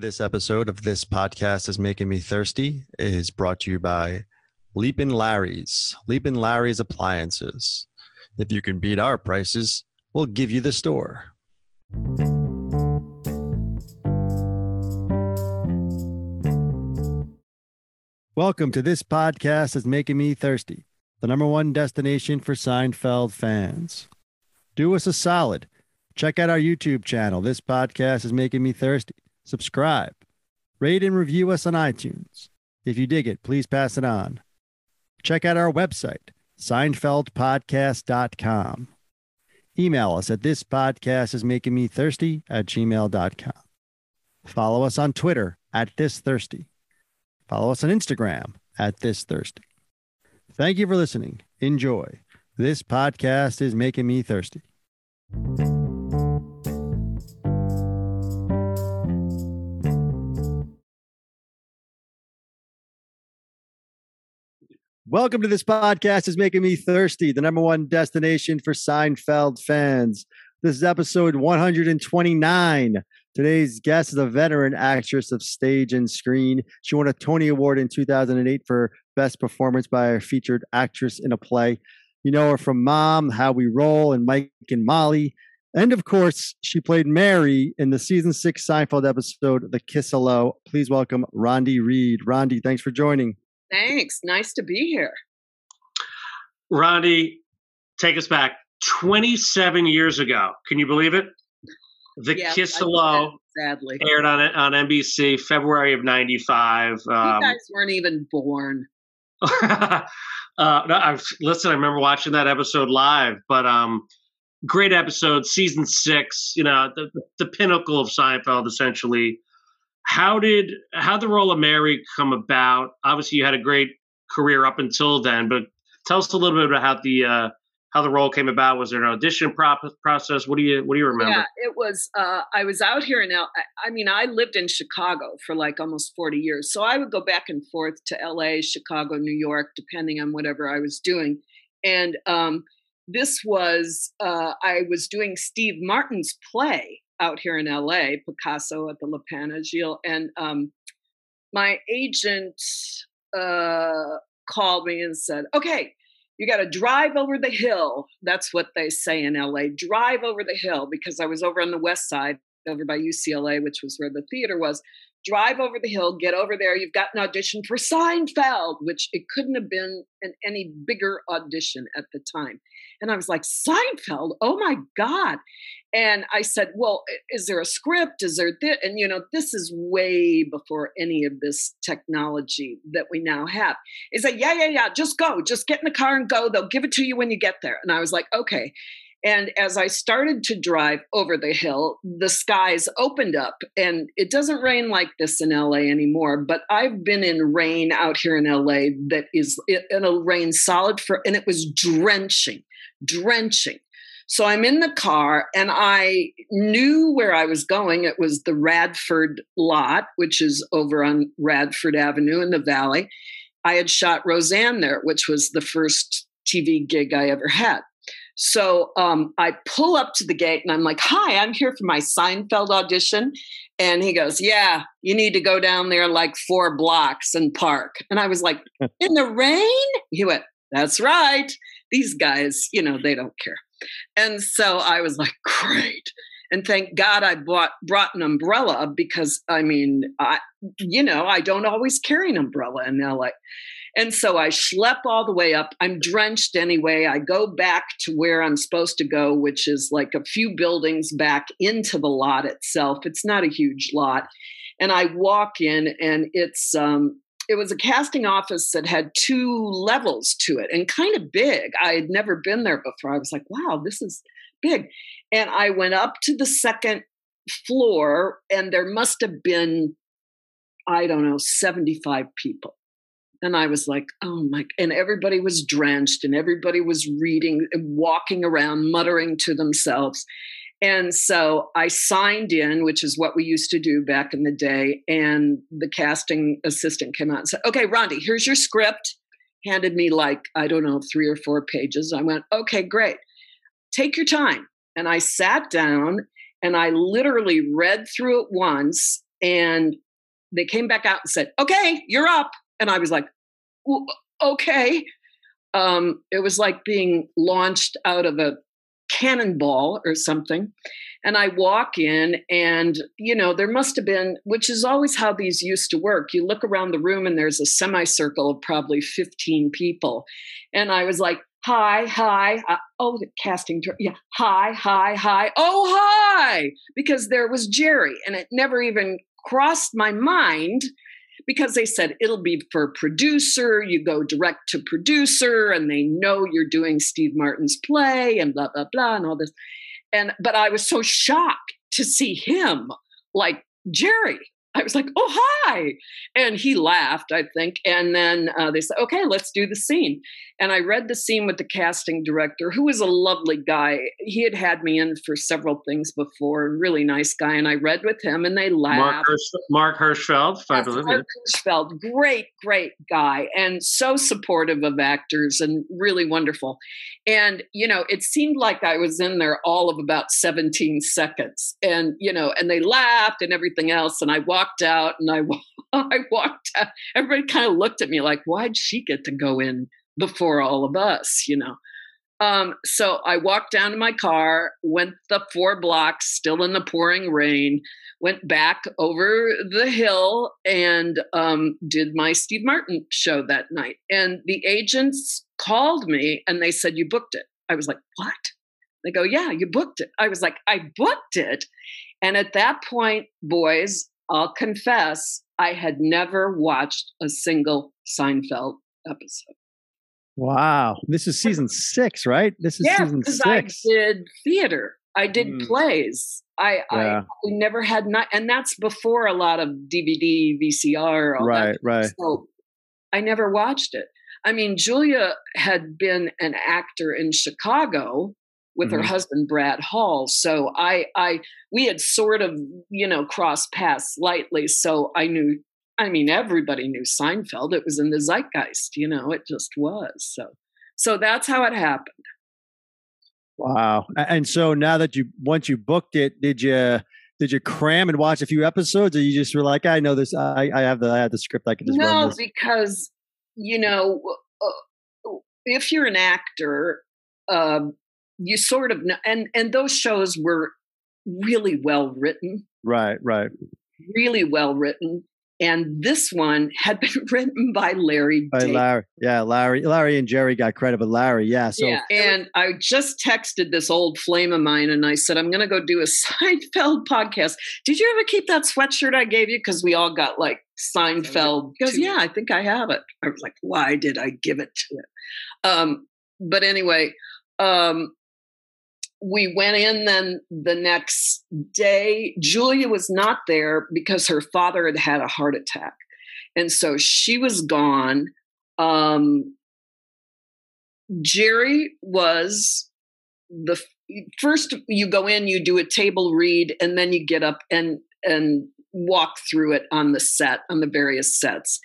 This episode of this podcast is making me thirsty is brought to you by Leapin' Larry's. Leapin' Larry's appliances. If you can beat our prices, we'll give you the store. Welcome to this podcast is making me thirsty, the number one destination for Seinfeld fans. Do us a solid. Check out our YouTube channel. This podcast is making me thirsty. Subscribe, rate and review us on iTunes. If you dig it, please pass it on. Check out our website, SeinfeldPodcast.com. Email us at this podcast is making me thirsty at gmail.com. Follow us on Twitter at this thirsty. Follow us on Instagram at this thirsty. Thank you for listening. Enjoy. This podcast is making me thirsty. Welcome to this podcast is making me thirsty, the number one destination for Seinfeld fans. This is episode 129. Today's guest is a veteran actress of stage and screen. She won a Tony Award in 2008 for Best Performance by a Featured Actress in a Play. You know her from Mom, How We Roll, and Mike and Molly. And of course, she played Mary in the season six Seinfeld episode, The Kiss Hello. Please welcome Rondi Reed. Rondi, thanks for joining. Thanks. Nice to be here. Rondi, take us back 27 years ago. Can you believe it? The Yes, Kiss Hello Sadly, aired on on NBC February of '95. you Um, guys weren't even born. uh, no, I've, listen, I remember watching that episode live, but um, great episode, season six. You know, the, the pinnacle of Seinfeld, essentially. How did how the role of Mary come about? Obviously, you had a great career up until then, but tell us a little bit about how the uh, how the role came about. Was there an audition prop- process? What do you what do you remember? Yeah, it was. Uh, I was out here in L. I mean, I lived in Chicago for like almost forty years, so I would go back and forth to L.A., Chicago, New York, depending on whatever I was doing. And um, this was uh, I was doing Steve Martin's play out here in L.A., Picasso at the Lapin Agile, and um, my agent uh, called me and said, "Okay." You got to drive over the hill. That's what they say in LA. Drive over the hill because I was over on the west side, over by UCLA, which was where the theater was. Drive over the hill, get over there. You've got an audition for Seinfeld, which it couldn't have been an any bigger audition at the time. And I was like, Seinfeld? Oh my God. And I said, Well, is there a script? Is there this? And, you know, this is way before any of this technology that we now have. He said, Yeah, yeah, yeah, just go. Just get in the car and go. They'll give it to you when you get there. And I was like, Okay. And as I started to drive over the hill, the skies opened up. And it doesn't rain like this in LA anymore, but I've been in rain out here in LA that is, it, it'll rain solid for, and it was drenching, drenching. So I'm in the car and I knew where I was going. It was the Radford lot, which is over on Radford Avenue in the valley. I had shot Roseanne there, which was the first TV gig I ever had. So um, I pull up to the gate and I'm like, Hi, I'm here for my Seinfeld audition. And he goes, Yeah, you need to go down there like four blocks and park. And I was like, In the rain? He went, That's right. These guys, you know, they don't care. And so I was like, Great. And thank God I bought brought an umbrella because I mean, I you know, I don't always carry an umbrella in LA. And so I schlep all the way up. I'm drenched anyway. I go back to where I'm supposed to go, which is like a few buildings back into the lot itself. It's not a huge lot. And I walk in, and it's, um, it was a casting office that had two levels to it and kind of big. I had never been there before. I was like, wow, this is big. And I went up to the second floor, and there must have been, I don't know, 75 people and I was like, oh my, and everybody was drenched and everybody was reading, and walking around, muttering to themselves. And so I signed in, which is what we used to do back in the day. And the casting assistant came out and said, okay, Rondi, here's your script. Handed me like, I don't know, three or four pages. I went, okay, great. Take your time. And I sat down and I literally read through it once and they came back out and said, "Okay, you're up." And I was like, "Okay." Um, it was like being launched out of a cannonball or something. And I walk in, and you know, there must have been, which is always how these used to work. You look around the room, and there's a semicircle of probably 15 people. And I was like, hi, hi. Uh, oh, the casting, yeah, hi, hi, hi. Oh, hi, because there was Jerry, and it never even crossed my mind because they said it'll be for producer. You go direct to producer, and they know you're doing Steve Martin's play, and blah blah blah, and all this. And but I was so shocked to see him like Jerry. I was like, "Oh, hi!" And he laughed, I think. And then uh, they said, "Okay, let's do the scene." And I read the scene with the casting director, who was a lovely guy. He had had me in for several things before, really nice guy. And I read with him, and they laughed. Mark, Hirsch, Mark Hirschfeld, Mark Hirschfeld, great, great guy, and so supportive of actors, and really wonderful. And you know, it seemed like I was in there all of about 17 seconds, and you know, and they laughed and everything else. And I walked out, and I I walked out. Everybody kind of looked at me like, "Why'd she get to go in?" before all of us, you know. Um, so I walked down to my car, went the four blocks, still in the pouring rain, went back over the hill and um, did my Steve Martin show that night. And the agents called me and they said, You booked it. I was like, What? They go, Yeah, you booked it. I was like, I booked it. And at that point, boys, I'll confess, I had never watched a single Seinfeld episode. Wow. This is season six, right? This is yeah, season because six. I did theater. I did mm. plays. I, yeah. I never had not, and that's before a lot of DVD, VCR. right, that. right. So I never watched it. I mean, Julia had been an actor in Chicago with mm-hmm. her husband Brad Hall. So I, I, we had sort of, you know, crossed paths lightly. So I knew I mean, everybody knew Seinfeld. It was in the zeitgeist, you know, it just was. So, so that's how it happened. Wow. And so now that you, once you booked it, did you, did you cram and watch a few episodes or you just were like, I know this, I, I have the, I have the script. I can just no, because, you know, uh, if you're an actor, um, you sort of know, and, and those shows were really well written. Right, right. Really well written and this one had been written by Larry. By David. Larry, yeah, Larry, Larry and Jerry got credit, but Larry, yeah. So, yeah. and I just texted this old flame of mine, and I said I'm going to go do a Seinfeld podcast. Did you ever keep that sweatshirt I gave you? Because we all got like Seinfeld. Because yeah, I think I have it. I was like, why did I give it to it? Um, but anyway, um, we went in then the next day. Julia was not there because her father had had a heart attack. And so she was gone. Um, Jerry was the first you go in, you do a table read, and then you get up and and walk through it on the set, on the various sets.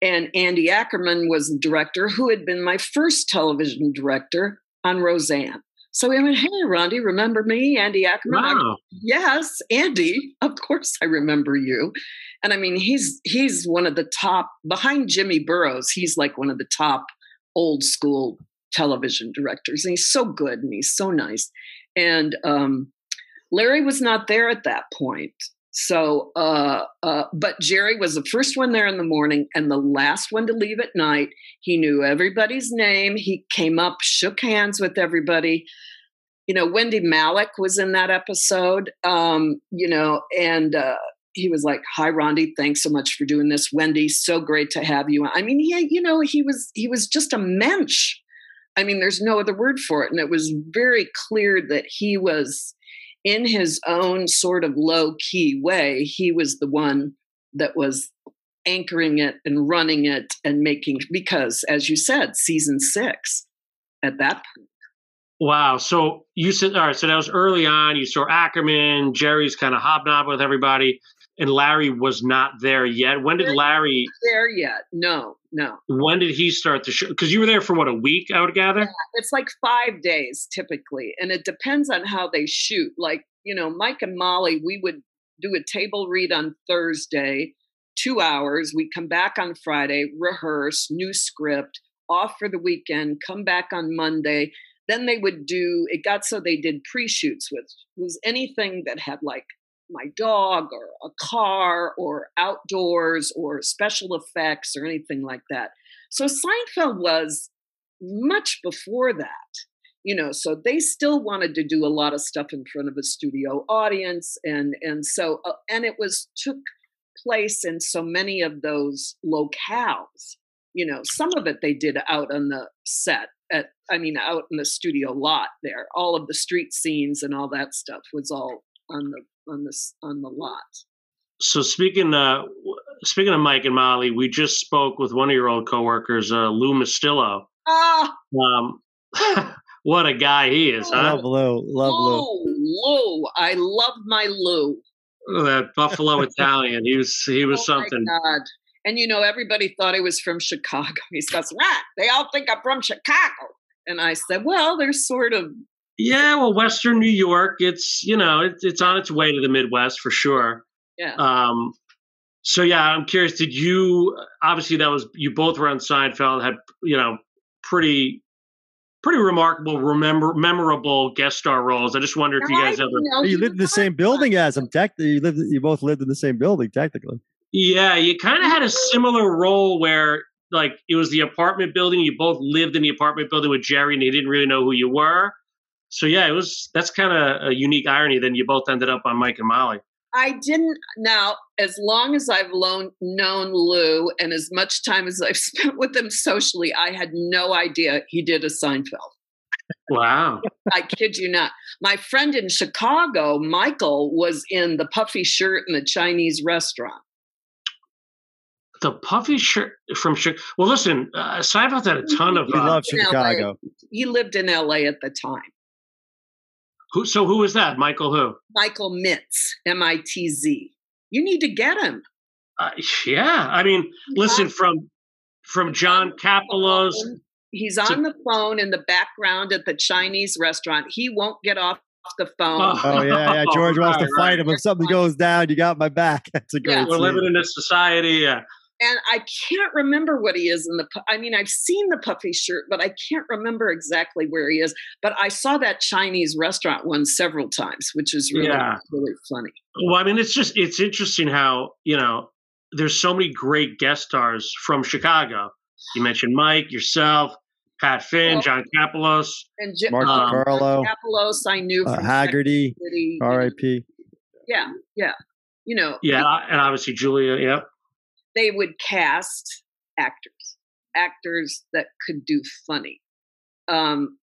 And Andy Ackerman was the director who had been my first television director on Roseanne. So I went, hey, Rondi, remember me, Andy Ackerman? Wow. yes, Andy. Of course, I remember you. And I mean, he's he's one of the top behind Jimmy Burrows. He's like one of the top old school television directors, and he's so good and he's so nice. And um, Larry was not there at that point. So, uh, uh, but Jerry was the first one there in the morning and the last one to leave at night. He knew everybody's name. He came up, shook hands with everybody. You know, Wendy Malick was in that episode, um, you know, and uh, he was like, "Hi, Rondi, thanks so much for doing this, Wendy. So great to have you." I mean, he, you know, he was he was just a mensch. I mean, there's no other word for it, and it was very clear that he was in his own sort of low key way, he was the one that was anchoring it and running it and making, because as you said, season six at that point. Wow. So you said, all right, so that was early on. You saw Ackerman, Jerry's kind of hobnob with everybody and Larry was not there yet. When did Larry there yet? No, no. When did he start the show? Because you were there for what a week, I would gather. Yeah, it's like five days typically, and it depends on how they shoot. Like you know, Mike and Molly, we would do a table read on Thursday, two hours. We come back on Friday, rehearse, new script, off for the weekend, come back on Monday. Then they would do, it got so they did pre shoots with was anything that had like my dog or a car or outdoors or special effects or anything like that. So Seinfeld was much before that you know so they still wanted to do a lot of stuff in front of a studio audience and and so uh, and it was took place in so many of those locales you know some of it they did out on the set at i mean out in the studio lot there all of the street scenes and all that stuff was all on the on this on the lot so speaking uh speaking of mike and molly we just spoke with one of your old coworkers uh lou mustillo ah um what a guy he is, huh? Love Lou. Love Lou. Lou, Lou. I love my Lou. Oh, that Buffalo Italian. He was he was oh something. My God. And you know, everybody thought he was from Chicago. He says, "Right? They all think I'm from Chicago." And I said, "Well, there's sort of." Yeah, well, Western New York. It's you know, it, it's on its way to the Midwest for sure. Yeah. Um. So yeah, I'm curious. Did you obviously that was you both were on Seinfeld had you know pretty pretty remarkable, remember memorable guest star roles. I just wonder if you guys ever know, You lived in the same building as him. Technically, you lived. You both lived in the same building. Technically. Yeah, you kind of had a similar role where like it was the apartment building. You both lived in the apartment building with Jerry, and he didn't really know who you were. So yeah, it was that's kind of a unique irony. Then you both ended up on Mike and Molly. I didn't. Now, as long as I've loan, known Lou and as much time as I've spent with him socially, I had no idea he did a Seinfeld. Wow. I kid you not. My friend in Chicago, Michael, was in the puffy shirt in the Chinese restaurant. The puffy shirt from Chicago. Well, listen, uh, Seinfeld had a ton of. He Uh, loved in LA. Chicago. He lived in LA at the time. Who, so who is that? Michael who? Michael Mitz, M I T Z. You need to get him. Uh, yeah, I mean, listen from from John Capelos. He's on the phone in the background at the Chinese restaurant. He won't get off the phone. Oh yeah, yeah. George wants to fight right. him. If something goes down, you got my back. That's a great. Yeah. We're living in a society. Yeah. And I can't remember what he is in the. pu- I mean, I've seen the puffy shirt, but I can't remember exactly where he is. But I saw that Chinese restaurant one several times, which is really Yeah. really funny. Well, I mean, it's just it's interesting how you know there's so many great guest stars from Chicago. You mentioned Mike, yourself, Pat Finn, Well, John Capelos. And J- Mark um, DeCarlo, Capelos, I knew uh, Hagerty, Second City, you know, R.I.P. Yeah, yeah. You know, Yeah, and obviously Julia. Yeah, they would cast actors, actors that could do funny. Um,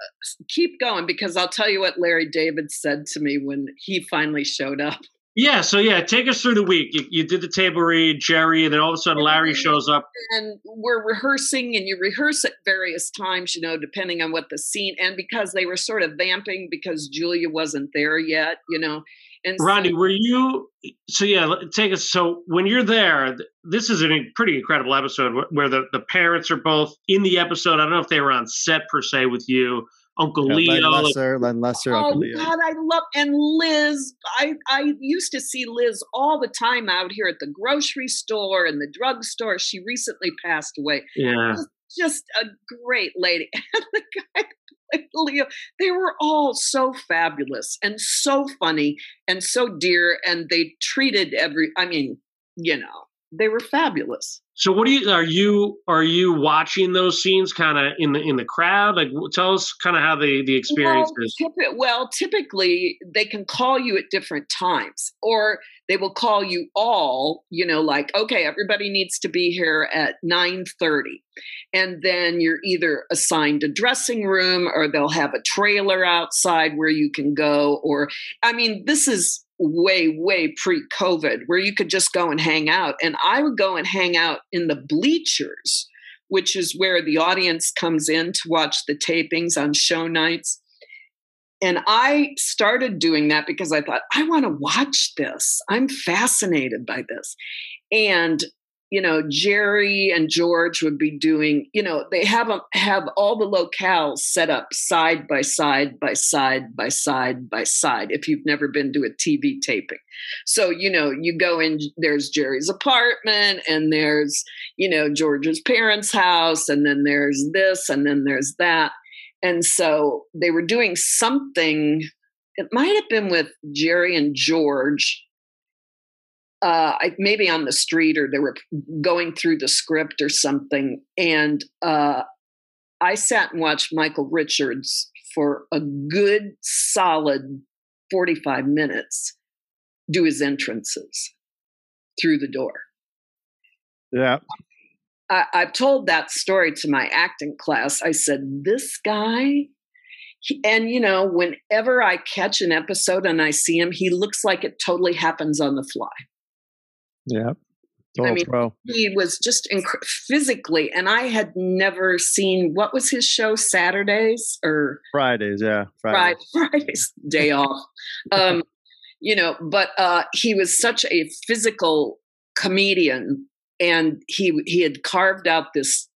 uh, keep going because I'll tell you what Larry David said to me when he finally showed up. yeah. So yeah, take us through the week. You, you did the table read, Jerry, and then all of a sudden Larry shows up. And we're rehearsing, and you rehearse at various times, you know, depending on what the scene. And because they were sort of vamping because Julia wasn't there yet, you know. And so- were you? So yeah, take us. So when you're there, this is a pretty incredible episode where the, the parents are both in the episode. I don't know if they were on set per se with you, Uncle Yeah, Leo. Len Lesser, Len Lesser, Oh Uncle Leo. God, I love and Liz. I I used to see Liz all the time out here at the grocery store and the drugstore. She recently passed away. yeah, Just a great lady. And the guy like Leo, they were all so fabulous and so funny and so dear, and they treated every. I mean, you know, they were fabulous. So what do you are you are you watching those scenes kind of in the in the crowd? Like tell us kind of how the the experience well, is. typi- well, typically they can call you at different times, or they will call you all. You know, like okay, everybody needs to be here at nine thirty, and then you're either assigned a dressing room, or they'll have a trailer outside where you can go. Or, I mean, this is way way pre-COVID, where you could just go and hang out, and I would go and hang out in the bleachers which is where the audience comes in to watch the tapings on show nights. And I started doing that because I thought, I want to watch this. I'm fascinated by this. And, you know, Jerry and George would be doing, you know, they have a, have all the locales set up side by side by side by side by side. If you've never been to a TV taping, so you know, you go in. There's Jerry's apartment, and there's you know George's parents' house, and then there's this, and then there's that, and so they were doing something. It might have been with Jerry and George uh, maybe on the street or they were going through the script or something. And uh, I sat and watched Michael Richards for a good solid 45 minutes do his entrances through the door. Yeah. I, I've told that story to my acting class. I said, This guy and you know whenever i catch an episode and i see him he looks like it totally happens on the fly yeah. I mean, pro. he was just inc- physically, and I had never seen what was his show Saturdays or Fridays, yeah, Fridays, Fridays day off. Um, you know, but uh, he was such a physical comedian, and he he had carved out this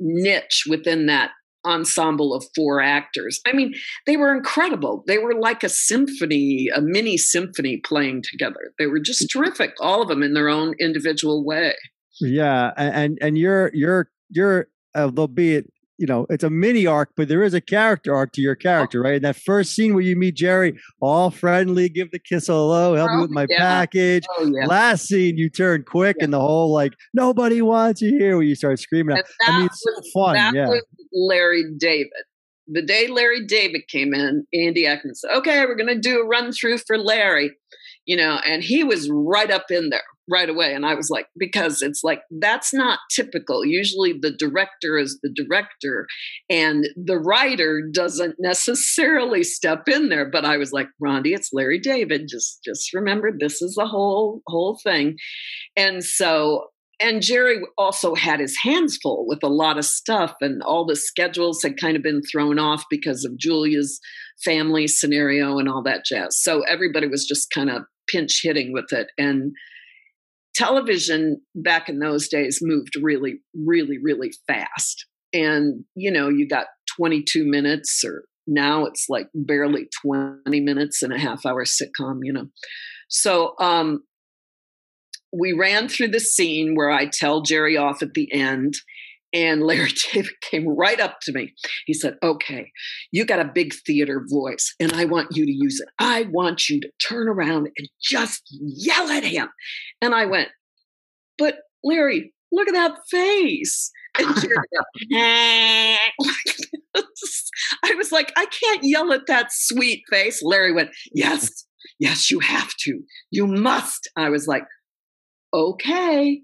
niche within that ensemble of four actors. I mean, they were incredible. They were like a symphony, a mini symphony playing together. They were just terrific, all of them in their own individual way. Yeah, and and you're you're you're uh, they'll albeit you know, it's a mini arc, but there is a character arc to your oh. character, right? And that first scene where you meet Jerry, all friendly, give the kiss hello, help oh, me with my yeah. package. Oh, yeah. Last scene, you turn quick, yeah. and the whole like nobody wants you here, where you start screaming. I mean, it's was, so fun. That yeah. was Larry David. The day Larry David came in, Andy Ackerman said, "Okay, we're going to do a run through for Larry," you know, and he was right up in there right away. And I was like, because it's like, that's not typical. Usually the director is the director and the writer doesn't necessarily step in there. But I was like, Rondi, it's Larry David. Just, just remember this is the whole, whole thing. And so, and Jerry also had his hands full with a lot of stuff, and all the schedules had kind of been thrown off because of Julia's family scenario and all that jazz. So everybody was just kind of pinch hitting with it. And television back in those days moved really, really, really fast. And, you know, you got 22 minutes, or now it's like barely 20 minutes in a half hour sitcom, you know. So um, we ran through the scene where I tell Jerry off at the end. And Larry David came right up to me. He said, Okay, you got a big theater voice, and I want you to use it. I want you to turn around and just yell at him. And I went, But Larry, look at that face. And I was like, I can't yell at that sweet face. Larry went, Yes, yes, you have to. You must. I was like, Okay.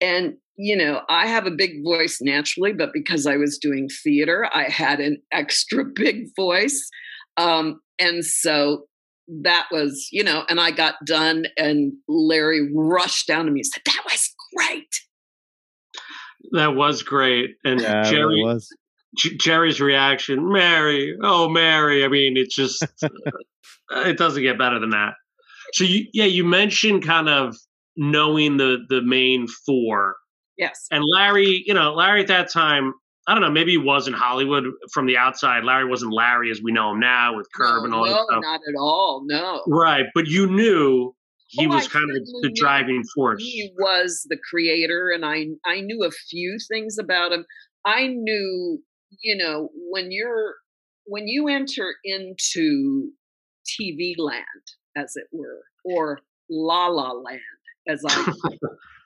And you know, I have a big voice naturally, but because I was doing theater, I had an extra big voice. Um, and so that was, you know, and I got done, and Larry rushed down to me and said, That was great. That was great. And yeah, Jerry was. J- Jerry's reaction, Mary, oh Mary. I mean, it's just it doesn't get better than that. So you yeah, you mentioned kind of knowing the the main four Yes. And Larry, you know, Larry at that time, I don't know, maybe he was in Hollywood from the outside. Larry wasn't Larry as we know him now with Curb no, and all no, that stuff. not at all. No. Right. But you knew he oh, was I kind of the driving force. He was the creator, and I I knew a few things about him. I knew, you know, when you're when you enter into TV land, as it were, or La La Land, as I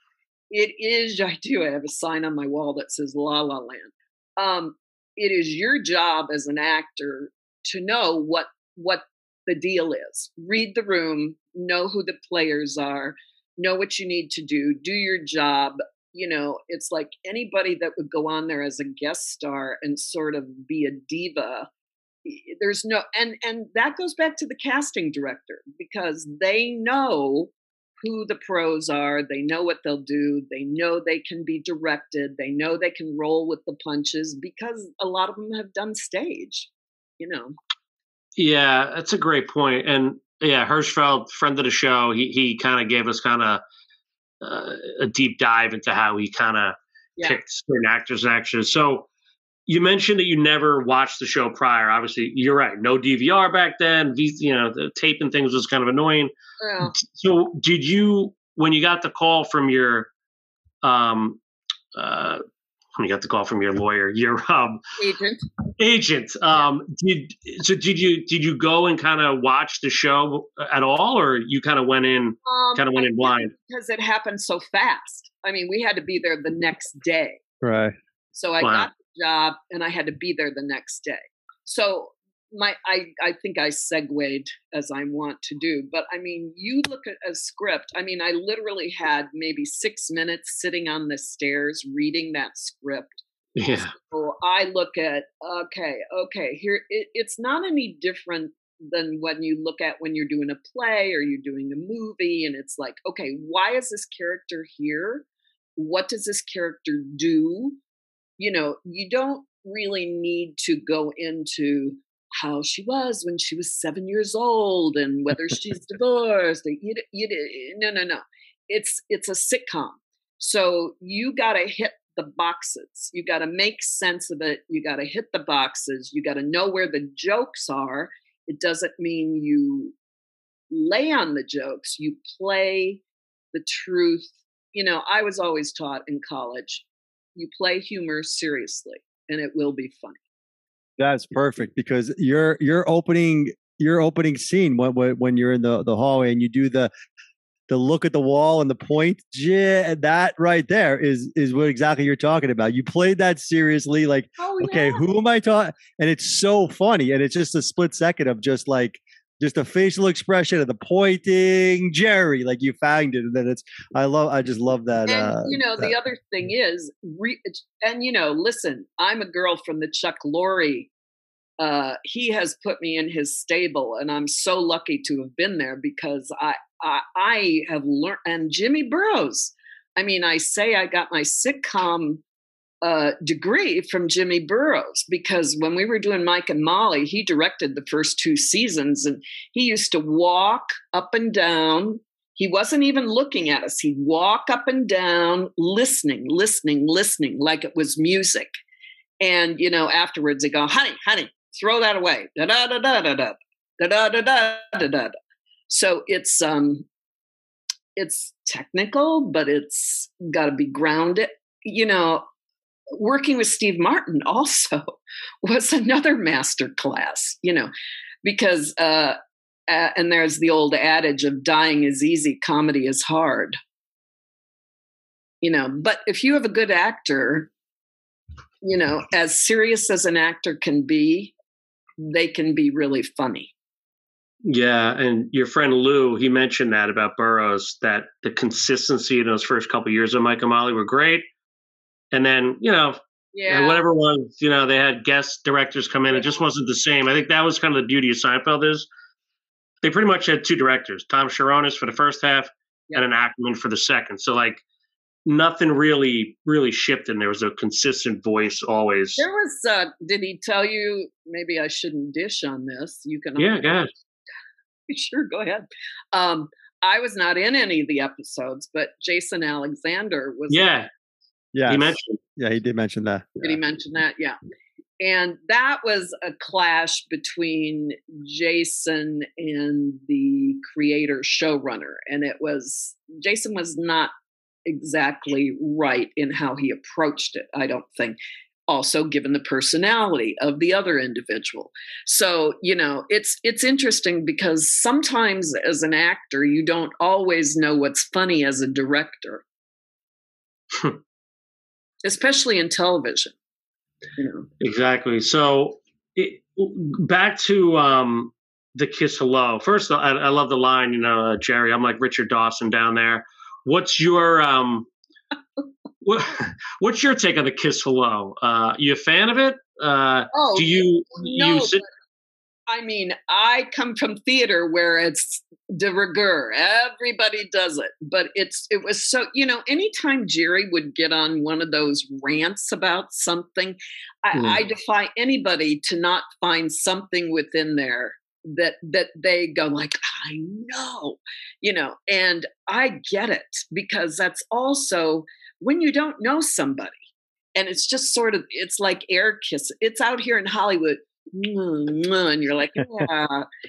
it is i do i have a sign on my wall that says la la land. Um, it is your job as an actor to know what what the deal is. Read the room know who the players are know what you need to do do your job. You know it's like anybody that would go on there as a guest star and sort of be a diva there's no and and that goes back to the casting director because they know who the pros are. They know what they'll do. They know they can be directed. They know they can roll with the punches because a lot of them have done stage, you know. Yeah, that's a great point. And yeah, Hirschfeld, friend of the show, he he kind of gave us kind of uh, a deep dive into how he kind of Yeah. picked certain actors and actors. So you mentioned that you never watched the show prior. Obviously, you're right. No DVR back then. These, you know, the taping things was kind of annoying. Well, So did you when you got the call from your um uh when you got the call from your lawyer, your um agent. agent, um did so did you did you go and kind of watch the show at all or you kind of went in Um, kind of went I in blind? because it happened so fast. I mean, we had to be there the next day. Right. So I Wow. got the job and I had to be there the next day. So my I I think I segued as I want to do, but I mean, you look at a script. I mean, I literally had maybe six minutes sitting on the stairs reading that script. Yeah. So I look at okay, okay, here it, it's not any different than when you look at when you're doing a play or you're doing a movie, and it's like, okay, why is this character here? What does this character do? You know, you don't really need to go into how she was when she was seven years old and whether she's divorced. You, you, no, no, no. It's it's a sitcom, so you got to hit the boxes. You got to make sense of it. You got to hit the boxes. You got to know where the jokes are. It doesn't mean you lay on the jokes. You play the truth. You know, I was always taught in college, you play humor seriously and it will be funny. That's perfect because your your opening your opening scene when when you're in the the hallway and you do the the look at the wall and the point. Yeah, that right there is is what exactly you're talking about. You played that seriously like Oh, okay who am i talking and it's so funny and it's just a split second of just like just a facial expression of the pointing jerry like you found it and then it's i love i just love that and uh you know that- the other thing is re- and you know listen i'm a girl from the chuck lorre uh he has put me in his stable and i'm so lucky to have been there because i i, I have learned and jimmy burrows. I mean i say i got my sitcom degree from Jimmy Burrows because when we were doing Mike and Molly, he directed the first two seasons and he used to walk up and down he wasn't even looking at us. He'd walk up and down, listening, listening, listening, like it was music. And you know, afterwards he'd go, "Honey, honey, throw that away." Da da da da da da da da da da da. So it's um, it's technical, but it's got to be grounded. You know, working with Steve Martin also was another master class. You know, because uh, and there's the old adage of dying is easy, comedy is hard. You know, but if you have a good actor, you know, as serious as an actor can be, they can be really funny. Yeah, and your friend Lou, he mentioned that about Burrows, that the consistency in those first couple of years of Mike and Molly were great. And then, you know, Yeah. whatever it was, you know, they had guest directors come in. It just wasn't the same. I think that was kind of the beauty of Seinfeld is they pretty much had two directors, Tom Cherones for the first half Yeah. and an Ackerman for the second. So like nothing really, really shifted. There was a consistent voice always. There was, uh, did he tell you, maybe I shouldn't dish on this. You can. Yeah, go ahead. sure, go ahead. Um, I was not in any of the episodes, but Jason Alexander was. Yeah, yeah he mentioned. yeah he did mention that Did he mention that? Yeah. And that was a clash between Jason and the creator showrunner. And it was, Jason was not exactly right in how he approached it, I don't think. Also, given the personality of the other individual. So, you know, it's it's interesting because sometimes as an actor, you don't always know what's funny as a director. Hmm. Especially in television. You know. Exactly. So it, back to um, the kiss hello. First, I, I love the line. You know, uh, Jerry, I'm like Richard Dawson down there. What's your um, what, what's your take on the kiss hello? Uh, you a fan of it? Uh, Oh, do you no, you sit? I mean, I come from theater where it's de rigueur. Everybody does it. But it's it was so, you know, anytime Jerry would get on one of those rants about something, I, Mm. I defy anybody to not find something within there that that they go like i know you know and i get it because that's also when you don't know somebody and it's just sort of it's like air kiss it's out here in hollywood and you're like yeah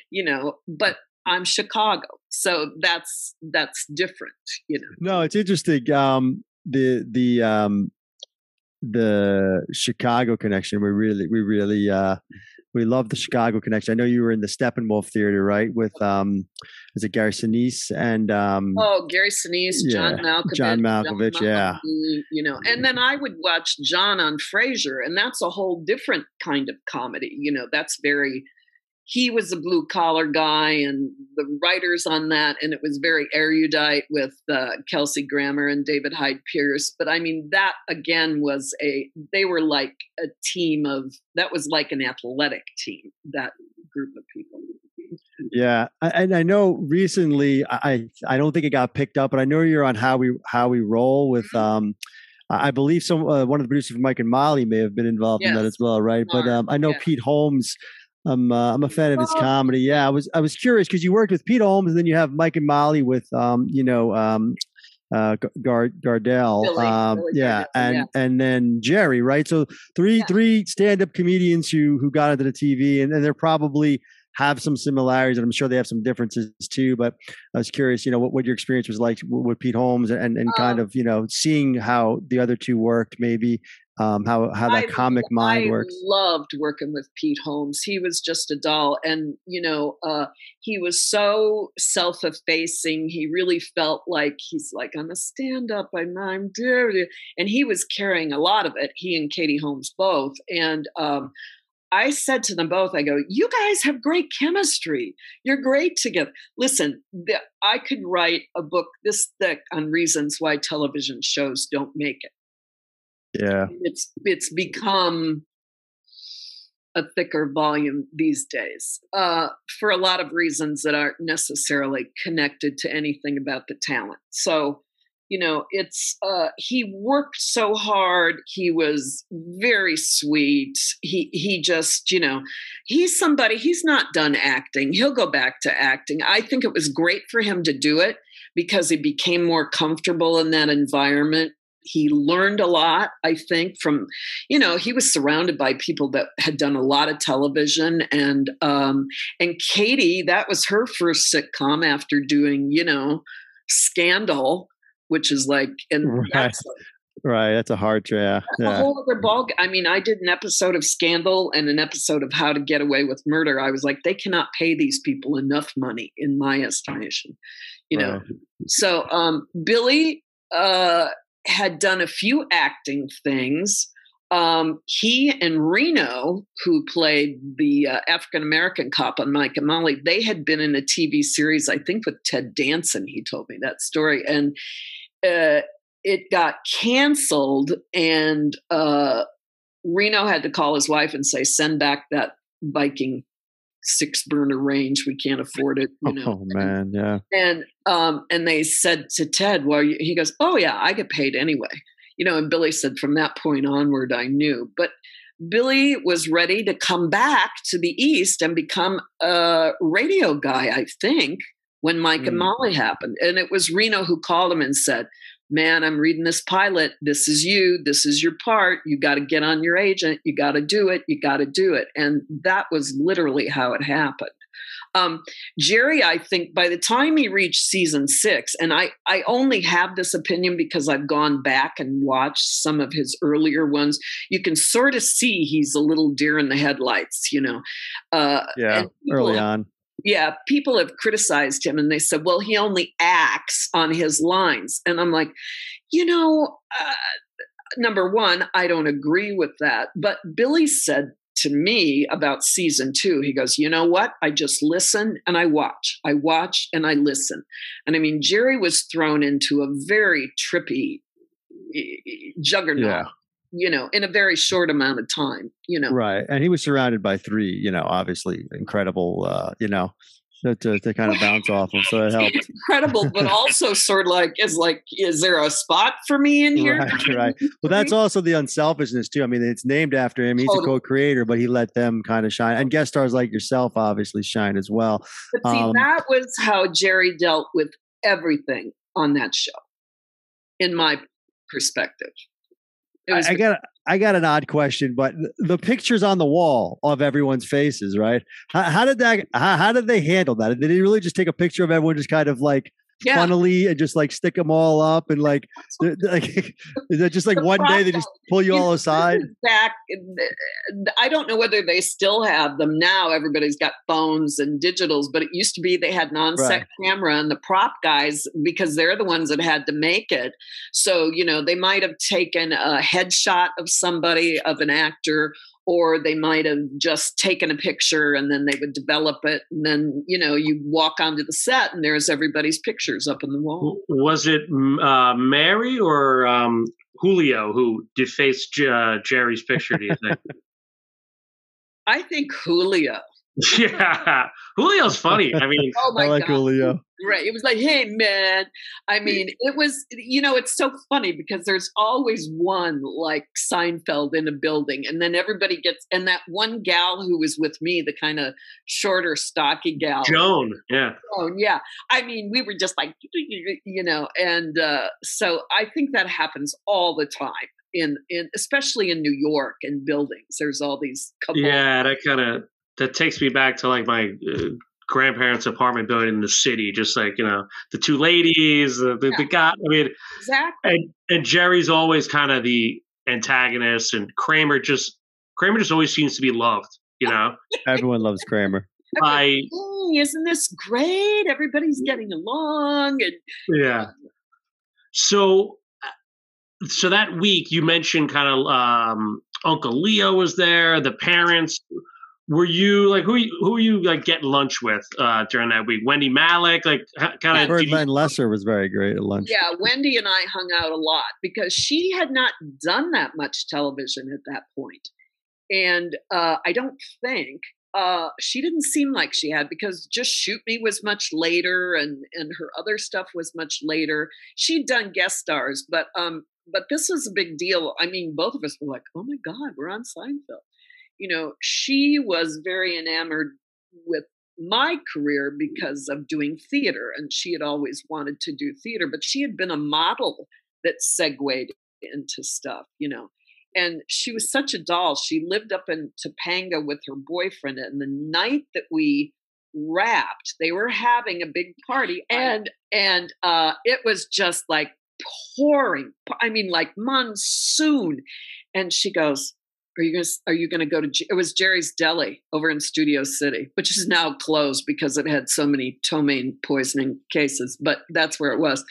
you know but i'm chicago so that's that's different you know? No it's interesting um the the um the chicago connection we really we really uh we love the Chicago connection. I know you were in the Steppenwolf Theater, right? With um, is it Gary Sinise and um, oh, Gary Sinise, John yeah, Malkovich, John Malkovich, John yeah. you know. And then I would watch John on Frasier, and that's a whole different kind of comedy. You know, that's very he was a blue collar guy and the writers on that and it was very erudite with uh, kelsey grammer and david hyde pierce but i mean that again was a they were like a team of that was like an athletic team that group of people yeah and i know recently i i don't think it got picked up but i know you're on how we how we roll with mm-hmm. um I believe some uh, one of the producers from Mike and Molly may have been involved yes. in that as well, right? But um, I know yeah. Pete Holmes I'm uh, I'm a fan of his comedy. Yeah, I was I was curious because you worked with Pete Holmes and then you have Mike and Molly with um you know um uh Gard Gardell Billy, um Billy yeah Gardell, and yeah. and then Jerry right so three Yeah. three stand up comedians who who got into the TV and, and they're probably have some similarities and I'm sure they have some differences too but I was curious you know what, what your experience was like w- with Pete Holmes and and kind Um, of you know seeing how the other two worked maybe um how how that I- comic mind I works loved working with Pete Holmes. He was just a doll, and you know, uh, he was so self-effacing. He really felt like he's like I'm a stand-up. I'm I'm dude, and he was carrying a lot of it. He and Katie Lowes both, and um, I said to them both, I go, you guys have great chemistry. You're great together. Listen, the, I could write a book this thick on reasons why television shows don't make it yeah it's it's become a thicker volume these days uh, for a lot of reasons that aren't necessarily connected to anything about the talent. So, you know, it's uh, he worked so hard. He was very sweet. He he just you know he's somebody. He's not done acting. He'll go back to acting. I think it was great for him to do it because he became more comfortable in that environment he learned a lot i think from you know he was surrounded by people that had done a lot of television and um and katie that was her first sitcom after doing you know scandal which is like and Right. that's right that's a hard yeah a whole other ball. I mean, I did an episode of Scandal and an episode of How to Get Away with Murder. I was like, they cannot pay these people enough money, in my estimation. You know, Right. so um, Billy uh, had done a few acting things. Um, he and Reno, who played the uh, African American cop on Mike and Molly, they had been in a TV series, I think, with Ted Danson. He told me that story, and uh, it got canceled. And uh, Reno had to call his wife and say, "Send back that Viking six burner range. We can't afford it." You know, oh man yeah and um and they said to ted well he goes oh yeah i get paid anyway you know and billy said from that point onward i knew but billy was ready to come back to the east and become a radio guy i think when mike and Mm. molly happened and it was reno who called him and said man i'm reading this pilot. This is you. This is your part. You got to get on your agent. You got to do it. You got to do it. And that was literally how it happened. Um, Jerry, I think by the time he reached season six, and I, I only have this opinion because I've gone back and watched some of his earlier ones, you can sort of see he's a little deer in the headlights, you know. Uh, yeah early on yeah, people have criticized him and they said, well, he only acts on his lines. And I'm like, you know, uh, number one, I don't agree with that. But Billy said to me about season two, he goes, you know what? I just listen and I watch. I watch and I listen. And I mean, Jerry was thrown into a very trippy juggernaut, Yeah. You know, in a very short amount of time, you know. right and he was surrounded by three you know obviously incredible uh you know to, to kind of bounce off them. So it helped. Incredible, but also sort of like is like, is there a spot for me in here? Right, right. Well, that's also the unselfishness too. I mean, it's named after him. He's totally. a co-creator, but he let them kind of shine, and guest stars like yourself obviously shine as well. But see, um, that was how Jerry dealt with everything on that show, in my perspective. I, I got I got an odd question, but the pictures on the wall of everyone's faces, right? How, how did that? How, how, did they handle that? Did they really just take a picture of everyone, just kind of like yeah. funnily and just like stick them all up and like, like is that just like the one day they just pull you all aside back eh, eh, i don't know whether they still have them now everybody's got phones and digitals but it used to be they had an on-set right. camera and the prop guys because they're the ones that had to make it so you know they might have taken a headshot of somebody of an actor or they might have just taken a picture and then they would develop it and then you know you walk onto the set and there's everybody's pictures up on the wall was it uh, mary or um, julio who defaced uh, jerry's picture do you think i think julio yeah, Julio's funny. I mean, oh my I like God. Julio. Right. It was like, hey, man. I mean, it was, you know, it's so funny because there's always one like Seinfeld in a building, and then everybody gets, and that one gal who was with me, the kind of shorter, stocky gal, Joan. Yeah. Joan. Yeah. I mean, we were just like, you know, and uh, so I think that happens all the time in in especially in New York in buildings. There's all these couple. Yeah, that kind of that takes me back to like my uh, grandparents' apartment building in the city. Just like you know, the two ladies, the the, yeah. the guy. I mean, exactly. And, and Jerry's always kind of the antagonist, and Kramer just Kramer just always seems to be loved. You know, everyone loves Kramer. I isn't this great? Everybody's getting along, and yeah. So, uh, so that week you mentioned kind of um, Uncle Leo was there, the parents were you like who who were you like getting lunch with uh, during that week? Wendy Malick, like kind of. Heard Len Lesser was very great at lunch. Yeah, Wendy and I hung out a lot because she had not done that much television at that point, and uh, I don't think uh, she didn't seem like she had because Just Shoot Me was much later, and and her other stuff was much later. She'd done guest stars, but um, but this was a big deal. I mean, both of us were like, "Oh my God, we're on Seinfeld." You know, she was very enamored with my career because of doing theater and she had always wanted to do theater but she had been a model that segued into stuff you know and she was such a doll. She lived up in topanga with her boyfriend and the night that we wrapped they were having a big party and and uh it was just like pouring i mean like monsoon and she goes are you gonna are you gonna go to it was Jerry's Deli over in Studio City, which is now closed because it had so many ptomaine poisoning cases, but that's where it was.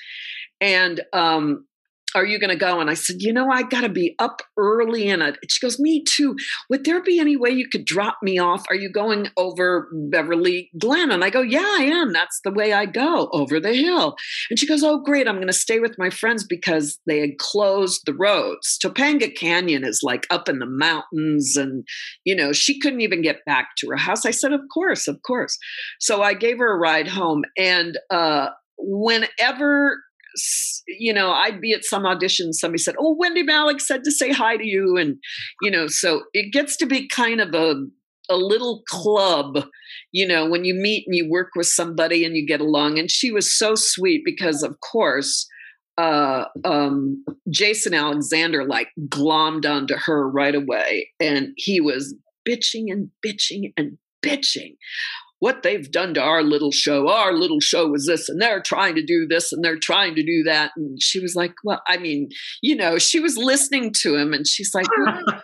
And um, are you going to go? And I said, you know, I got to be up early. And she goes, me too. Would there be any way you could drop me off? Are you going over Beverly Glen? And I go, yeah, I am. That's the way I go over the hill. And she goes, oh, great. I'm going to stay with my friends because they had closed the roads. Topanga Canyon is like up in the mountains. And, you know, she couldn't even get back to her house. I said, of course, of course. So I gave her a ride home. And, uh, whenever you know, I'd be at some audition, somebody said, Oh, Wendy Malick said to say hi to you. And, you know, so it gets to be kind of a, a little club, you know, when you meet and you work with somebody and you get along. And she was so sweet because, of course, uh, um, Jason Alexander like glommed onto her right away. And he was bitching and bitching and bitching what they've done to our little show. Our little show was this, and they're trying to do this, and they're trying to do that. And she was like, Well, I mean, you know, she was listening to him, and she's like,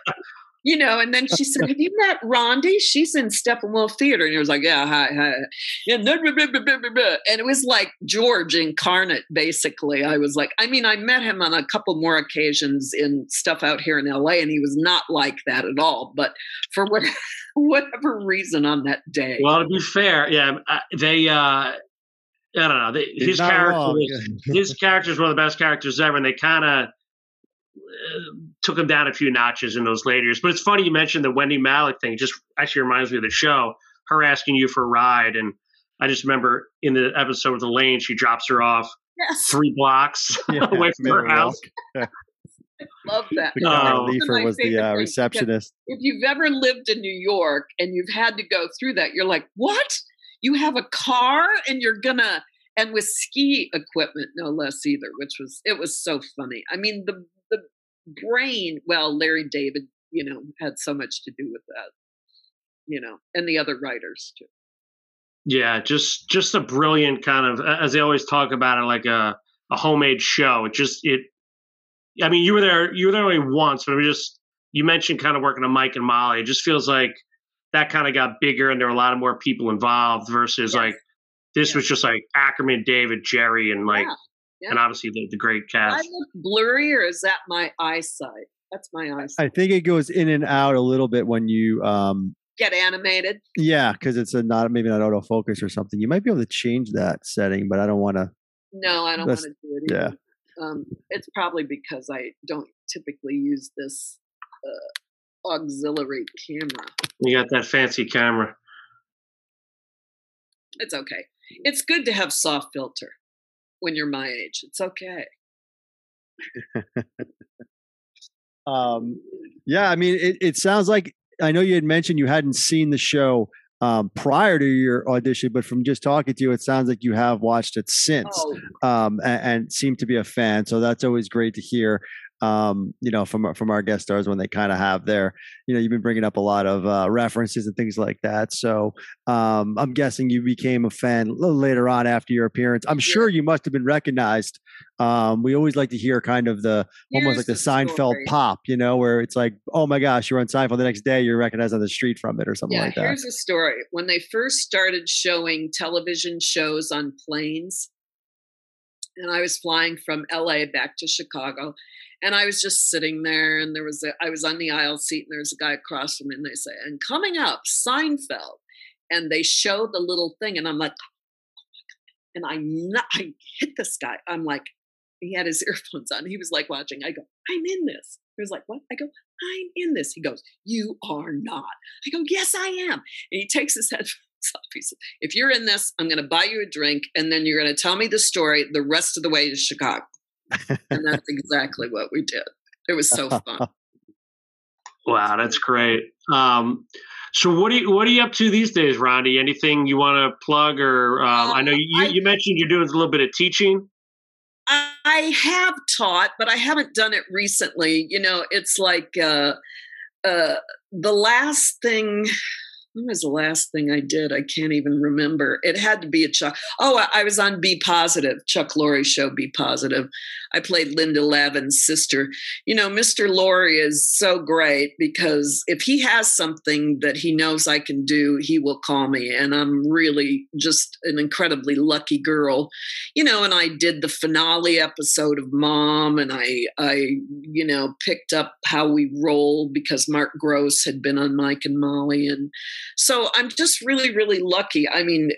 you know, and then she said, Have you met Rondi? She's in Steppenwolf Theater. And he was like, Yeah, hi, hi. And, then, and it was like George incarnate, basically. I was like, I mean, I met him on a couple more occasions in stuff out here in LA, and he was not like that at all. But for what, whatever reason on that day. Well, to be fair, yeah, uh, they, uh, I don't know. They, his character, was, his character is one of the best characters ever, and they kind of took him down a few notches in those later years. But it's funny you mentioned the Wendy Malick thing. Just actually reminds me of the show. Her asking you for a ride, and I just remember in the episode with Elaine, she drops her off Yes, three blocks Yeah, away from her her house. walk. love that. The No. Carol Those are Leifer was the uh, receptionist. If you've ever lived in New York and you've had to go through that, you're like, what? You have a car and you're gonna and with ski equipment, no less either, which was it was so funny. I mean, the the brain. Well, Larry David, you know, had so much to do with that, you know, and the other writers too. Yeah, just just a brilliant kind of as they always talk about it, like a a homemade show. It just it. I mean, you were there. You were there only once, but we just you mentioned kind of working on Mike and Molly. It just feels like that kind of got bigger, and there were a lot of more people involved versus Yes. like this Yeah. was just like Ackerman, David, Jerry, and like Yeah, yeah. and obviously the, the great cast. I look blurry, or is that my eyesight? That's my eyesight. I think it goes in and out a little bit when you um Get animated. yeah, because it's a not maybe not autofocus or something. You might be able to change that setting, but I don't want to. No, I don't want to do it. yeah. Um, it's probably because I don't typically use this uh, auxiliary camera. You got that fancy camera. It's okay. It's good to have soft filter when you're my age. It's okay. Um, yeah, I mean, it, it sounds like I know you had mentioned you hadn't seen the show um, prior to your audition, but from just talking to you, it sounds like you have watched it since Oh, um, and, and seem to be a fan. So that's always great to hear. Um, you know, from our- from our guest stars when they kind of have their, you know, you've been bringing up a lot of uh, references and things like that. So um, I'm guessing you became a fan a little later on after your appearance. I'm sure you must have been recognized. Um, we always like to hear kind of the almost like here's the Seinfeld story. pop, you know, where it's like, oh my gosh, you're on Seinfeld. The next day, you're recognized on the street from it or something Yeah, like that. here's a story. When they first started showing television shows on planes, and I was flying from LA back to Chicago, and I was just sitting there, and there was a, I was on the aisle seat, and there's a guy across from me, and they say, "And coming up, Seinfeld," and they show the little thing, and I'm like, oh and I not, I hit this guy. I'm like, he had his earphones on. He was like watching. I go, I'm in this. He was like, what? I go, I'm in this. He goes, you are not. I go, yes, I am. And he takes his headphones if you're in this, I'm going to buy you a drink, and then you're going to tell me the story the rest of the way to Chicago. and that's exactly what we did. It was so fun. Wow, that's great. Um, so what are you what are you up to these days, Rondi? Anything you want to plug or um, I know you, I- you mentioned you're doing a little bit of teaching. I I have taught, but I haven't done it recently. You know, it's like uh, uh, the last thing. When was the last thing I did? I can't even remember. It had to be a Chuck. Oh, I- was on Be Positive, Chuck Lorre show. Be Positive. I played Linda Lavin's sister. You know, Mr. Lorre is so great because if he has something that he knows I can do, he will call me, and I'm really just an incredibly lucky girl you know, and I did the finale episode of Mom, and I, I, you know, picked up how we roll because Mark Gross had been on Mike and Molly, and so I'm just really, really lucky. I mean,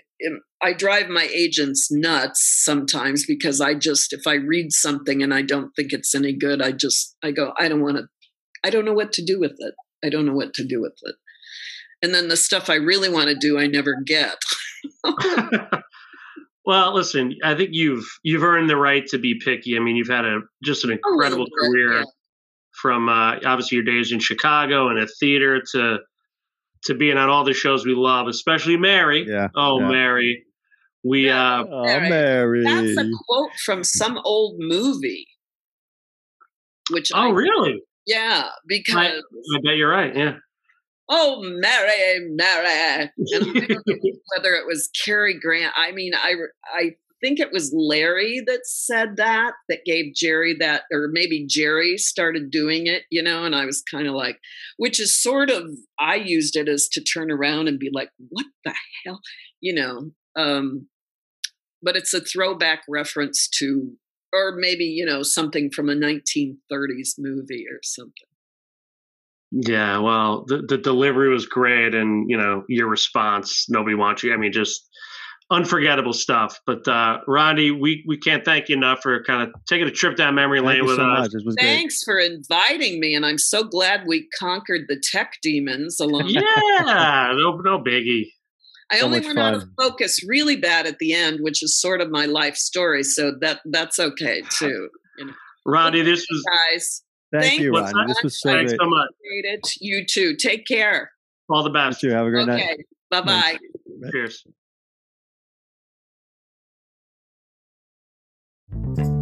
I drive my agents nuts sometimes because I just, if I read something and I don't think it's any good, I just, I go, I don't want to, I don't know what to do with it. I don't know what to do with it. And then the stuff I really want to do, I never get. well, listen, I think you've you've earned the right to be picky. I mean, you've had a just an incredible career yeah. from uh, obviously your days in Chicago and a theater to to being on all the shows we love, especially Mary. Yeah. Oh, yeah. Mary. We Yeah. uh Oh, Mary. Mary. That's a quote from some old movie. Which I, oh really? yeah, because I bet you're right. Yeah. oh Mary, Mary, and I don't know whether it was Cary Grant. I mean, I I think it was Larry that said that that gave Jerry that, or maybe Jerry started doing it, you know. And I was kind of like, which is sort of I used it as to turn around and be like, what the hell, you know. Um, but it's a throwback reference to or maybe you know something from a 1930s movie or something Yeah, well, the, the delivery was great, and you know your response. Nobody wants you. I mean, just unforgettable stuff. But uh, Rondi, we we can't thank you enough for kind of taking a trip down memory Thank lane with so us. much. This great. thanks for inviting me and i'm so glad we conquered the tech demons along Yeah, no no biggie. I So only much went out of focus really bad at the end, which is sort of my life story. So that that's okay too. Rondi, this was Guys, Thank Thank you, What's Rondi. that? This was so thanks great. so much. appreciate it. You too. Take care. All the You best. too. Have a great night. Okay. Bye bye. Cheers. Thank you